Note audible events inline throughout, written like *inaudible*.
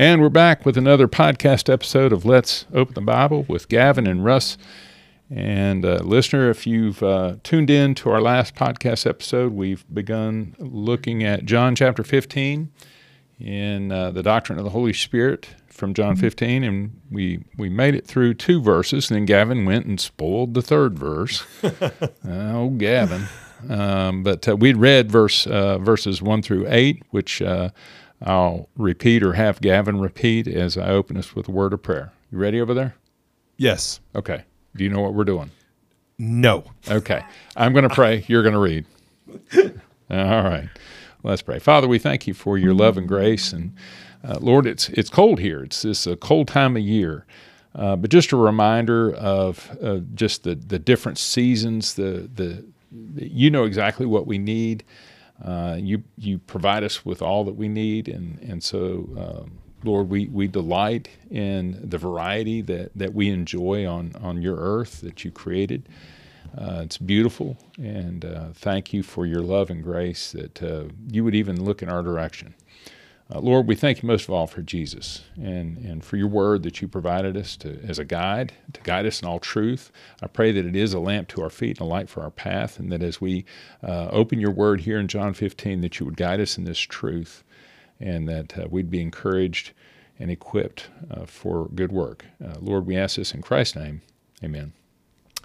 And we're back with another podcast episode of Let's Open the Bible with Gavin and Russ. And uh, listener, if you've uh, tuned in to our last podcast episode, we've begun looking at John chapter 15 in uh, the doctrine of the Holy Spirit from John 15, and we we made it through two verses. And then Gavin went and spoiled the third verse. *laughs* oh, Gavin! Um, but uh, we read verse uh, verses one through eight, which uh, I'll repeat or have Gavin repeat as I open us with a word of prayer. You ready over there? Yes. Okay. Do you know what we're doing? No. Okay. I'm going to pray. You're going to read. All right. Let's pray. Father, we thank you for your love and grace. And uh, Lord, it's, it's cold here. It's this a cold time of year. Uh, but just a reminder of uh, just the, the different seasons, the, the, you know exactly what we need. Uh, you, you provide us with all that we need. And, and so, um, Lord, we, we delight in the variety that, that we enjoy on, on your earth that you created. Uh, it's beautiful, and uh, thank you for your love and grace that uh, you would even look in our direction. Uh, Lord, we thank you most of all for Jesus and, and for your word that you provided us to, as a guide, to guide us in all truth. I pray that it is a lamp to our feet and a light for our path, and that as we uh, open your word here in John 15, that you would guide us in this truth and that uh, we'd be encouraged and equipped uh, for good work. Uh, Lord, we ask this in Christ's name. Amen.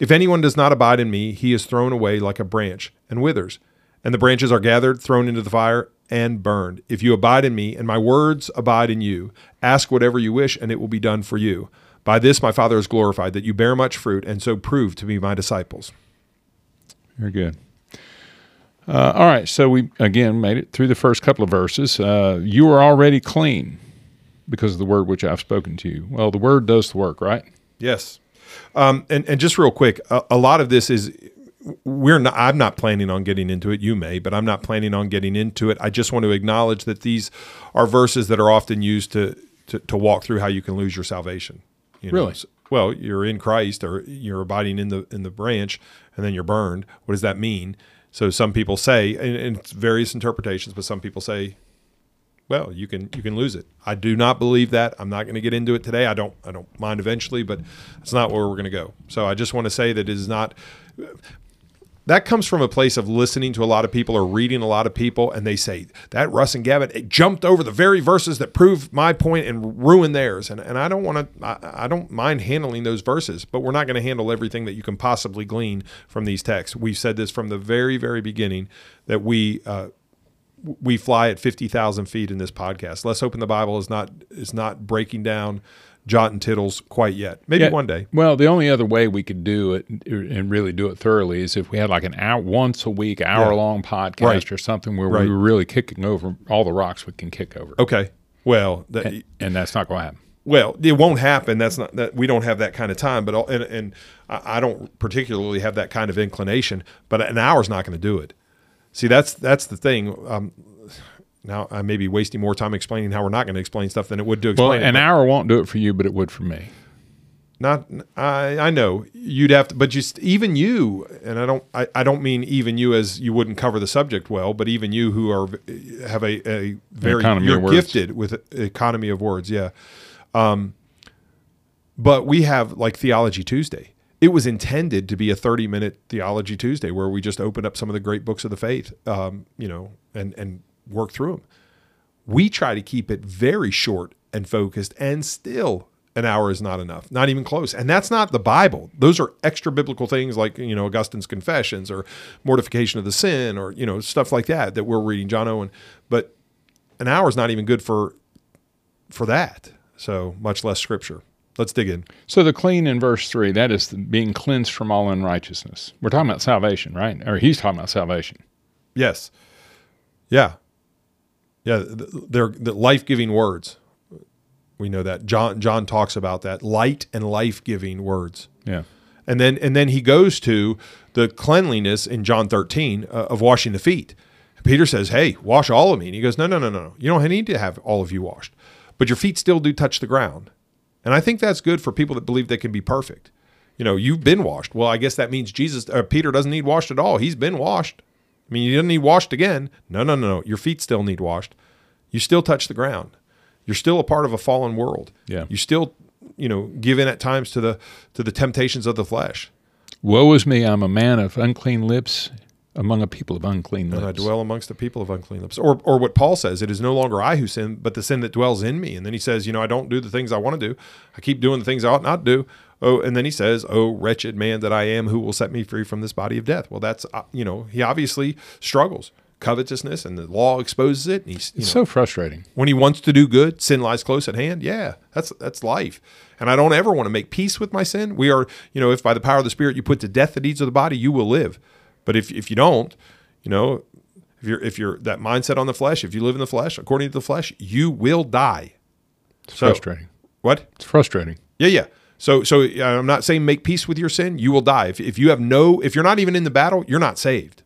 If anyone does not abide in me, he is thrown away like a branch and withers. And the branches are gathered, thrown into the fire, and burned. If you abide in me, and my words abide in you, ask whatever you wish, and it will be done for you. By this my Father is glorified, that you bear much fruit, and so prove to be my disciples. Very good. Uh, all right, so we again made it through the first couple of verses. Uh, you are already clean because of the word which I've spoken to you. Well, the word does the work, right? Yes. Um, and and just real quick, a, a, lot of this is we're not. I'm not planning on getting into it. You may, but I'm not planning on getting into it. I just want to acknowledge that these are verses that are often used to to, to walk through how you can lose your salvation. You know? Really? well, you're in Christ, or you're abiding in the in the branch, and then you're burned. What does that mean? So some people say, and, and it's various interpretations, but some people say, well, you can you can lose it. I do not believe that. I'm not going to get into it today. I don't I don't mind eventually, but it's not where we're going to go. So I just want to say that it is not that comes from a place of listening to a lot of people or reading a lot of people, and they say that Russ and it jumped over the very verses that prove my point and ruin theirs. And, and I don't want to, I, I, don't mind handling those verses, but we're not going to handle everything that you can possibly glean from these texts. We've said this from the very, very beginning that we, uh, we fly at 50,000 feet in this podcast. Let's open the Bible is not, is not breaking down jot and tittles quite yet. Maybe yeah, one day. Well, the only other way we could do it and really do it thoroughly is if we had like an hour, once a week, hour yeah. long podcast right. or something where right. we were really kicking over all the rocks we can kick over. Okay. Well, that, and, and, that's not going to happen. Well, it won't happen. That's not that we don't have that kind of time. But and, and I don't particularly have that kind of inclination. But an hour's not going to do it. See, that's that's the thing. Um, now I may be wasting more time explaining how we're not going to explain stuff than it would to explain. Well, an it, hour won't do it for you, but it would for me. Not, I, I know you'd have to, but just even you, and I don't, I, I don't mean even you as you wouldn't cover the subject well, but even you who are have a, a very you're gifted with economy of words, yeah. Um, but we have like Theology Tuesday. It was intended to be a 30 minute Theology Tuesday where we just open up some of the great books of the faith, um, you know, and and work through them. We try to keep it very short and focused, and still an hour is not enough, not even close. And that's not the Bible. Those are extra biblical things like, you know, Augustine's Confessions or mortification of the sin or, you know, stuff like that that we're reading, John Owen. But an hour is not even good for for that. So much less scripture. Let's dig in. So the clean in verse three, that is being cleansed from all unrighteousness. We're talking about salvation, right? Or he's talking about salvation. Yes. Yeah. Yeah, they're the life-giving words. We know that John John talks about that light and life giving words. Yeah. And then and then he goes to the cleanliness in John 13 uh, of washing the feet. Peter says, "Hey, wash all of me." And he goes, "No, no, no, no. You don't need to have all of you washed, but your feet still do touch the ground." And I think that's good for people that believe they can be perfect. You know, you've been washed. Well, I guess that means Jesus uh, Peter doesn't need washed at all. He's been washed. I mean, he doesn't need washed again. No, no, no, no. Your feet still need washed. You still touch the ground. You're still a part of a fallen world. Yeah. You still, you know, give in at times to the to the temptations of the flesh. Woe is me, I'm a man of unclean lips among a people of unclean And I lips. dwell amongst the people of unclean lips. Or, or what Paul says, it is no longer I who sin, but the sin that dwells in me. And then he says, you know, I don't do the things I want to do. I keep doing the things I ought not do. Oh, and then he says, oh, wretched man that I am, who will set me free from this body of death? Well, that's, uh, you know, he obviously struggles. Covetousness and the law exposes it. And he's, you It's know, so frustrating. when he wants to do good, sin lies close at hand. Yeah, that's that's life. And I don't ever want to make peace with my sin. We are, you know, if by the power of the Spirit you put to death the deeds of the body, you will live. But if if you don't, you know, if you're if you're that mindset on the flesh, if you live in the flesh according to the flesh, you will die. It's So- frustrating. What? It's frustrating. Yeah, yeah. So so I'm not saying make peace with your sin. You will die if if you have no if you're not even in the battle, you're not saved.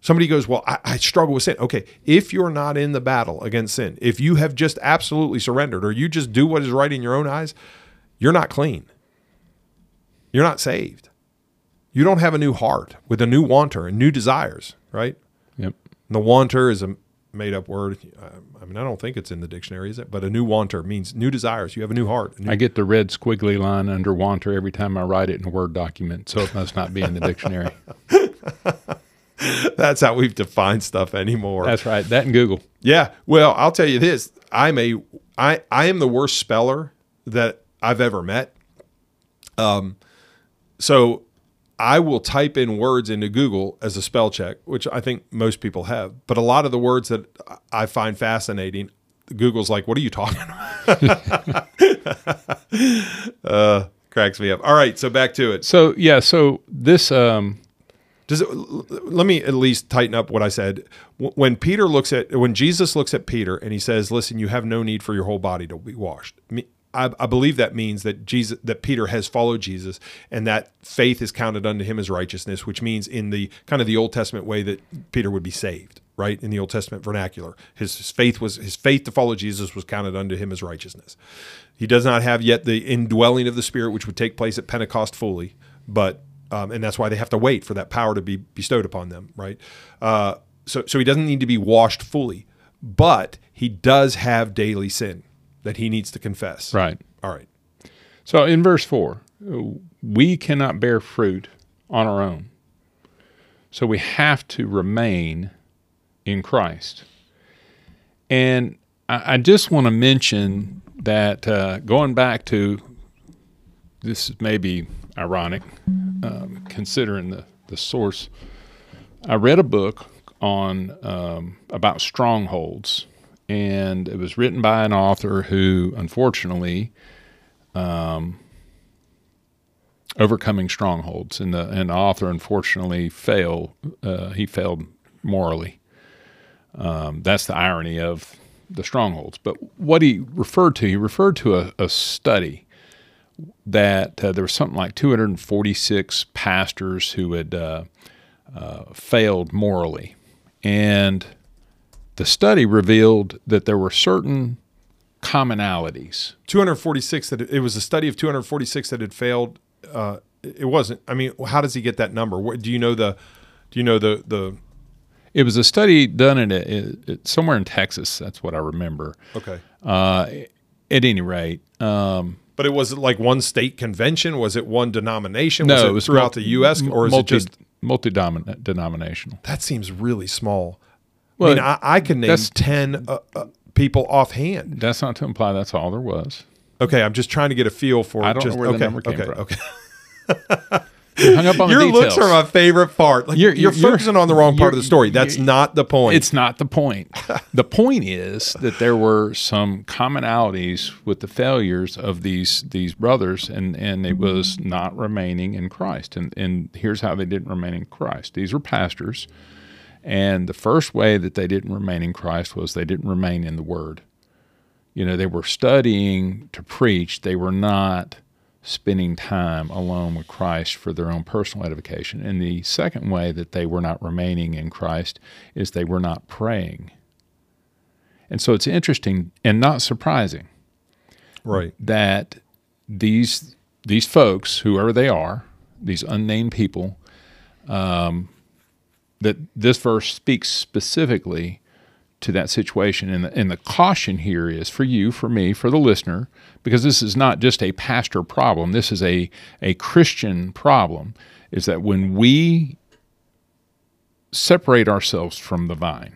Somebody goes, Well, I, I struggle with sin. Okay, if you're not in the battle against sin, if you have just absolutely surrendered or you just do what is right in your own eyes, you're not clean. You're not saved. You don't have a new heart with a new wanter and new desires, right? Yep. And the wanter is a made up word. I mean, I don't think it's in the dictionary, is it? But a new wanter means new desires. You have a new heart. a new I get the red squiggly line under wanter every time I write it in a Word document, so it must not be in the dictionary. *laughs* That's how we've defined stuff anymore. That's right. That and Google. yeah. Well, I'll tell you this. I'm a I I am the worst speller that I've ever met. Um so I will type in words into Google as a spell check, which I think most people have. But a lot of the words that I find fascinating, Google's like, "What are you talking about?" *laughs* uh, cracks me up. All right, so back to it. So yeah, so this um, Does it, let me at least tighten up what I said. When Peter looks at when Jesus looks at Peter and he says, "Listen, you have no need for your whole body to be washed." I, I believe that means that Jesus, that Peter has followed Jesus, and that faith is counted unto him as righteousness, which means in the kind of the Old Testament way that Peter would be saved, right? In the Old Testament vernacular, his, his faith was his faith to follow Jesus was counted unto him as righteousness. He does not have yet the indwelling of the Spirit, which would take place at Pentecost fully, but um, and that's why they have to wait for that power to be bestowed upon them, right? Uh, so, so he doesn't need to be washed fully, but he does have daily sin that he needs to confess. right. All right. So in verse 4, we cannot bear fruit on our own. So we have to remain in Christ. And I, I just want to mention that uh, going back to this may be ironic, um, considering the, the source. I read a book on um, about strongholds, and it was written by an author who, unfortunately, overcoming strongholds, and the and the author unfortunately failed. Uh, he failed morally. Um, that's the irony of the strongholds. But what he referred to, he referred to a, a study that uh, there was something like 246 pastors who had uh, uh, failed morally, and the study revealed that there were certain commonalities 246 that it was a study of 246 that had failed. Uh, it wasn't. I mean, how does he get that number? What, do you know the? Do you know the the? It was a study done in a, somewhere in Texas. That's what I remember. Okay. Uh, at any rate, um, But it was like one state convention. Was it one denomination? no, was it, it was throughout multi- the U.S. or is multi, it just? multi denominational? That seems really small. Well, I mean, I, I can name ten uh, uh, people offhand. That's not to imply that's all there was. Okay, I'm just trying to get a feel for. I don't know just, where the okay, number came okay, from. Okay. *laughs* Hung up on Your the details. looks are my favorite part. Like, you're, You're- you're- focusing on the wrong part of the story. That's not the point. It's not the point. *laughs* the point is that there were some commonalities with the failures of these these brothers, and and it was not remaining in Christ. And and here's how they didn't remain in Christ. These were pastors, and the first way that they didn't remain in Christ was they didn't remain in the Word. you know, they were studying to preach. They were not spending time alone with Christ for their own personal edification. And the second way that they were not remaining in Christ is they were not praying. And so it's interesting and not surprising Right. that these these folks, whoever they are, these unnamed people, um, that this verse speaks specifically to that situation. And the, and the caution here is for you, for me, for the listener, because this is not just a pastor problem. This is a a Christian problem. Is that when we separate ourselves from the vine,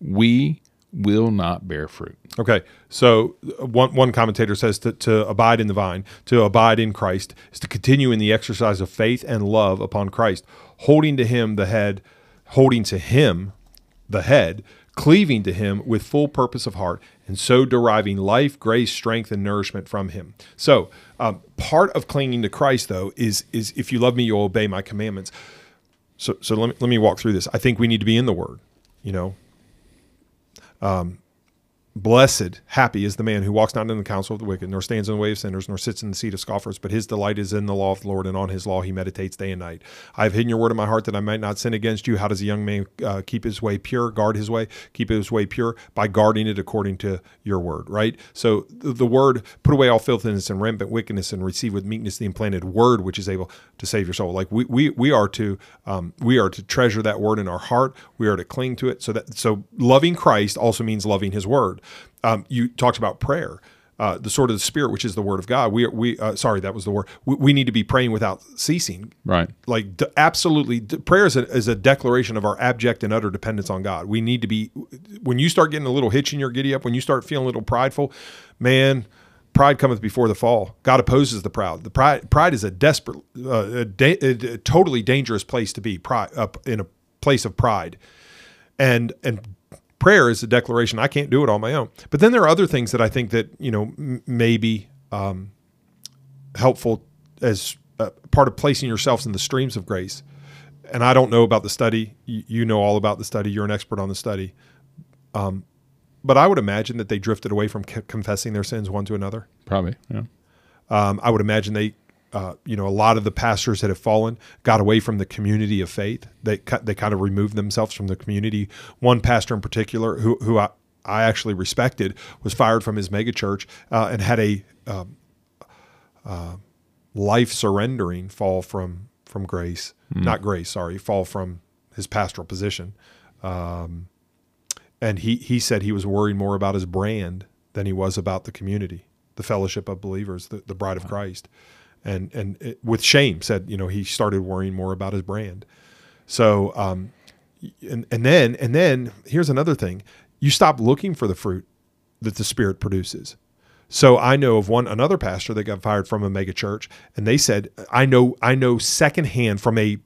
we will not bear fruit. Okay, so uh, one one commentator says to, to abide in the vine, to abide in Christ, is to continue in the exercise of faith and love upon Christ, holding to Him the head, holding to Him the head, cleaving to Him with full purpose of heart, and so deriving life, grace, strength, and nourishment from Him. So, um, part of clinging to Christ, though, is is if you love Me, you'll obey My commandments. So, so let me let me walk through this. I think we need to be in the Word. You know, Blessed, happy is the man who walks not in the counsel of the wicked, nor stands in the way of sinners, nor sits in the seat of scoffers, but his delight is in the law of the Lord, and on his law he meditates day and night. I have hidden your word in my heart that I might not sin against you. How does a young man uh, keep his way pure, guard his way, keep his way pure? By guarding it according to your word, right? So the, the word, put away all filthiness and rampant wickedness, and receive with meekness the implanted word, which is able to save your soul. Like we we, we are to um, we are to treasure that word in our heart. We are to cling to it. So that so loving Christ also means loving His word. Um, you talked about prayer. Uh, the sword of the spirit, which is the word of God. We we uh, sorry, that was the word. We, we need to be praying without ceasing. Right. Like d- absolutely, d- prayer is a, is a declaration of our abject and utter dependence on God. We need to be. When you start getting a little hitch in your giddy up, when you start feeling a little prideful, man, pride cometh before the fall. God opposes the proud. The pride pride is a desperate, uh, a, da- a, totally dangerous place to be. Pride up in a place of pride, and and prayer is a declaration. I can't do it on my own. But then there are other things that I think that you know m- may be um, helpful as uh, part of placing yourselves in the streams of grace. And I don't know about the study. You, you know all about the study. You're an expert on the study. Um, but I would imagine that they drifted away from c- confessing their sins one to another. Probably. Yeah. Um, I would imagine they, uh, you know, a lot of the pastors that have fallen got away from the community of faith. They they kind of removed themselves from the community. One pastor in particular, who who I, I actually respected, was fired from his megachurch uh, and had a um, uh, life surrendering fall from from grace, not grace, sorry, fall from his pastoral position. Um, and he he said he was worried more about his brand than he was about the community, the fellowship of believers, the, the bride of Christ, and and it, with shame said you know he started worrying more about his brand. So um, and and then and then here's another thing: you stop looking for the fruit that the Spirit produces. So I know of one another pastor that got fired from a mega church, and they said, "I know I know secondhand from a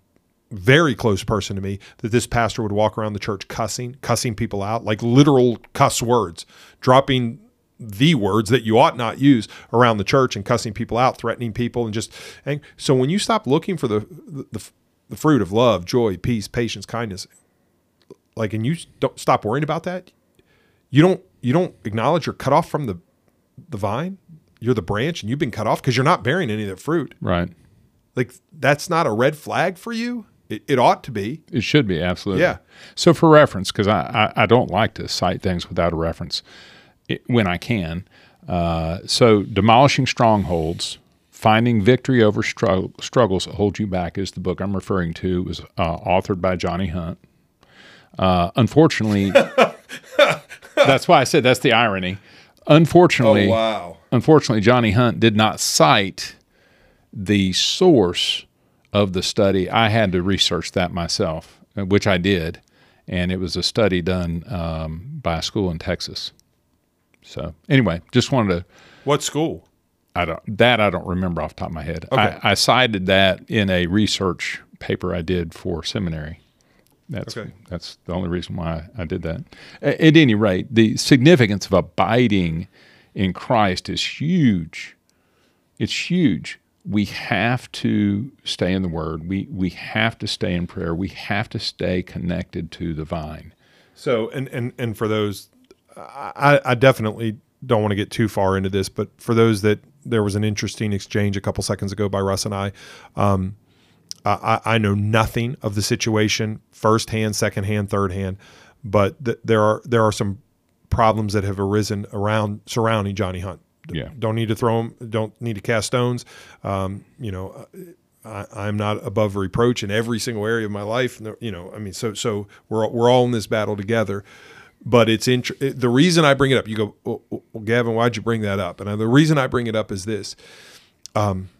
very close person to me that this pastor would walk around the church cussing, cussing people out, like literal cuss words, dropping the words that you ought not use around the church and cussing people out, threatening people, and just and so when you stop looking for the the, the fruit of love, joy, peace, patience, kindness, like and you don't stop worrying about that, you don't you don't acknowledge you're cut off from the the vine, you're the branch, and you've been cut off because you're not bearing any of that fruit. Right. Like that's not a red flag for you. It, it ought to be. It should be absolutely. Yeah. So for reference, because I, I I don't like to cite things without a reference it, when I can. Uh, so demolishing strongholds, finding victory over strugg- struggles that hold you back is the book I'm referring to. It was uh, authored by Johnny Hunt. Uh, unfortunately, *laughs* that's why I said that's the irony. Unfortunately, wow. unfortunately, Johnny Hunt did not cite the source of the study. I had to research that myself, uh, which I did, and it was a study done um, by a school in Texas. So anyway, just wanted to. What school? I don't that I don't remember off the top of my head. Okay. I, I cited that in a research paper I did for seminary. That's Okay. that's the only reason why I did that. A- At any rate, the significance of abiding in Christ is huge. It's huge. We have to stay in the Word. We we have to stay in prayer. We have to stay connected to the vine. So and and and for those, I I definitely don't want to get too far into this, but for those that there was an interesting exchange a couple seconds ago by Russ and I. Um, I, I know nothing of the situation firsthand, secondhand, third hand, but th- there are there are some problems that have arisen around surrounding Johnny Hunt. Yeah. Don't need to throw him. Don't need to cast stones. Um, you know, I, I'm not above reproach in every single area of my life. You know, I mean, so so we're we're all in this battle together. But it's int- the reason I bring it up. You go, well, well, Gavin, why'd you bring that up? And the reason I bring it up is this. Um,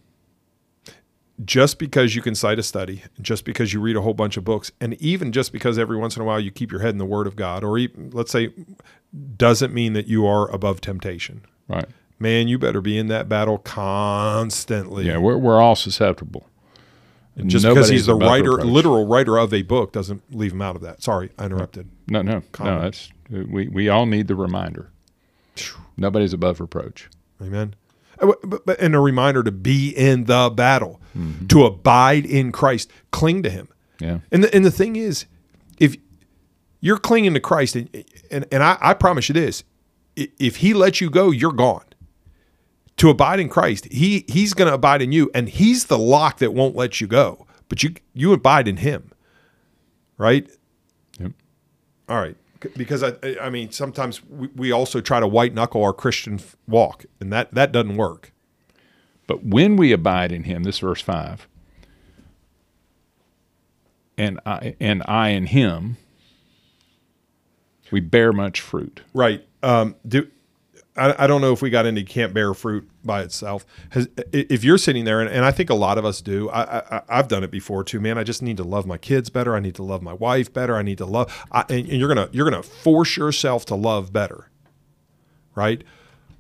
just because you can cite a study, just because you read a whole bunch of books, and even just because every once in a while you keep your head in the Word of God, or even, let's say, doesn't mean that you are above temptation. Right. Man, you better be in that battle constantly. Yeah, we're, we're all susceptible. Just because he's the writer, literal writer of a book, doesn't leave him out of that. Sorry, I interrupted. No, no, Comment. no. That's we we all need the reminder. Nobody's above reproach. Amen. Uh, but, but, and a reminder to be in the battle, mm-hmm. to abide in Christ, cling to Him. Yeah. And the, and the thing is, if you're clinging to Christ, and and, and I, I promise you this, if He lets you go, you're gone. To abide in Christ, He He's going to abide in you, and He's the lock that won't let you go. But you you abide in Him, right? Yep. All right because I, I mean, sometimes we, we also try to white knuckle our Christian walk, and that that doesn't work. But when we abide in Him, this verse five, and I and I in Him, we bear much fruit. Right. Um, do I, I don't know if we got into can't bear fruit by itself. Has, if you're sitting there, and, and, I think a lot of us do, I, have done it before too, man. I just need to love my kids better. I need to love my wife better. I need to love, I, and you're gonna you're gonna force yourself to love better, right?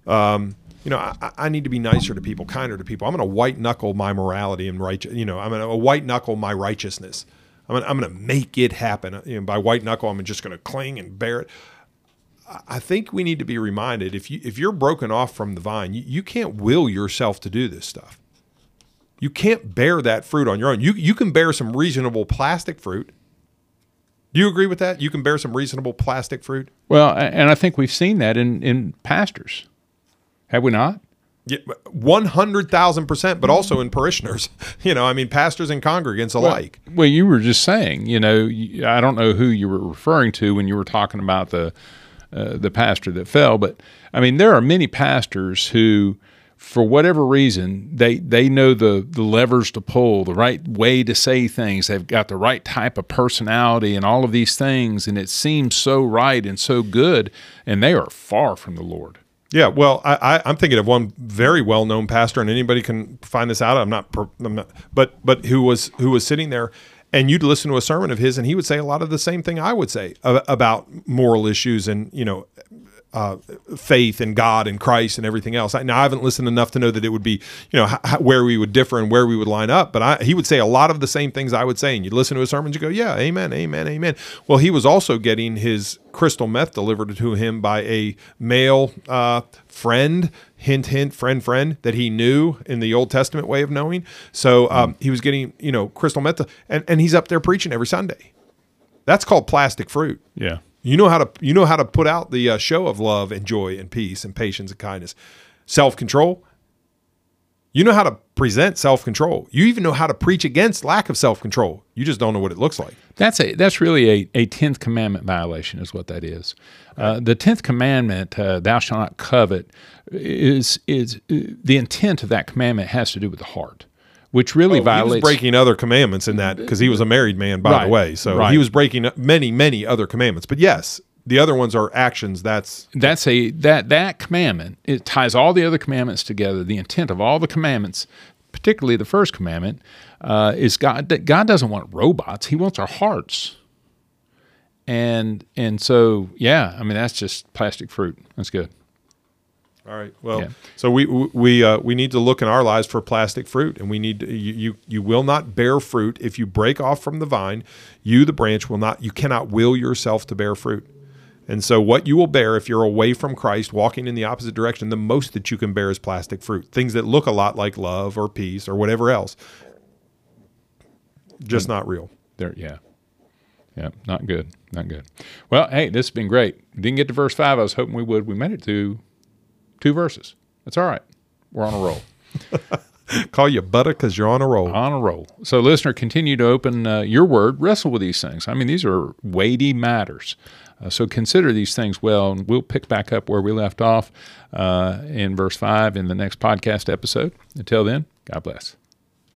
Um, you know, I, I, need to be nicer to people, kinder to people. I'm to white knuckle my morality and right. You know, I'm to white knuckle my righteousness. I'm gonna, I'm gonna make it happen. You know, by white knuckle, I'm just to cling and bear it. I think we need to be reminded if you if you're broken off from the vine, you, you can't will yourself to do this stuff. You can't bear that fruit on your own. You you can bear some reasonable plastic fruit. Do you agree with that? You can bear some reasonable plastic fruit. Well, and I think we've seen that in in pastors, have we not? Yeah, one hundred thousand percent, but also in parishioners. *laughs* You know, I mean, pastors and congregants alike. Well, well, you were just saying, you know, I don't know who you were referring to when you were talking about the uh, the pastor that fell. But I mean, there are many pastors who, for whatever reason, they they know the the levers to pull, the right way to say things. They've got the right type of personality and all of these things, and it seems so right and so good, and they are far from the Lord. Yeah, well, I, am thinking of one very well-known pastor, and anybody can find this out. I'm not, I'm not, but but who was who was sitting there, and you'd listen to a sermon of his and he would say a lot of the same thing I would say about moral issues and you know uh, faith and God and Christ and everything else. now I haven't listened enough to know that it would be you know where we would differ and where we would line up, but I, he would say a lot of the same things I would say, and you'd listen to his sermons, you go, yeah, amen, amen, amen. Well, he was also getting his crystal meth delivered to him by a male uh, friend hint, hint, friend, friend that he knew in the Old Testament way of knowing. So um, he was getting, you know, crystal meth, and, and he's up there preaching every Sunday. That's called plastic fruit. Yeah. You know how to you know how to put out the uh, show of love and joy and peace and patience and kindness, self control. You know how to present self control. You even know how to preach against lack of self control. You just don't know what it looks like. That's a that's really a, a tenth commandment violation, is what that is. Uh, the tenth commandment, uh, "Thou shalt not covet," is is uh, the intent of that commandment has to do with the heart, which really oh, violates. He was breaking other commandments in that because he was a married man, by right, the way. So right. he was breaking many many other commandments. But yes, the other ones are actions. That's that's a that that commandment. It ties all the other commandments together. The intent of all the commandments, particularly the first commandment, uh, is God. That God doesn't want robots. He wants our hearts and and so yeah, I mean that's just plastic fruit. That's good. All right. Well, yeah. so we we uh, we need to look in our lives for plastic fruit, and we need to, you, you you will not bear fruit if you break off from the vine. You, the branch, will not. You cannot will yourself to bear fruit. And so, what you will bear if you're away from Christ, walking in the opposite direction, the most that you can bear is plastic fruit, things that look a lot like love or peace or whatever else, just not real. There, yeah. Yeah, not good. Not good. Well, hey, this has been great. Didn't get to verse five. I was hoping we would. We made it to Two verses. That's all right. We're on a roll. *laughs* Call you butter because you're on a roll. on a roll. So, listener, continue to open uh, your word, wrestle with these things. I mean, these are weighty matters. Uh, so, consider these things well, and we'll pick back up where we left off uh, in verse 5 in the next podcast episode. Until then, God bless.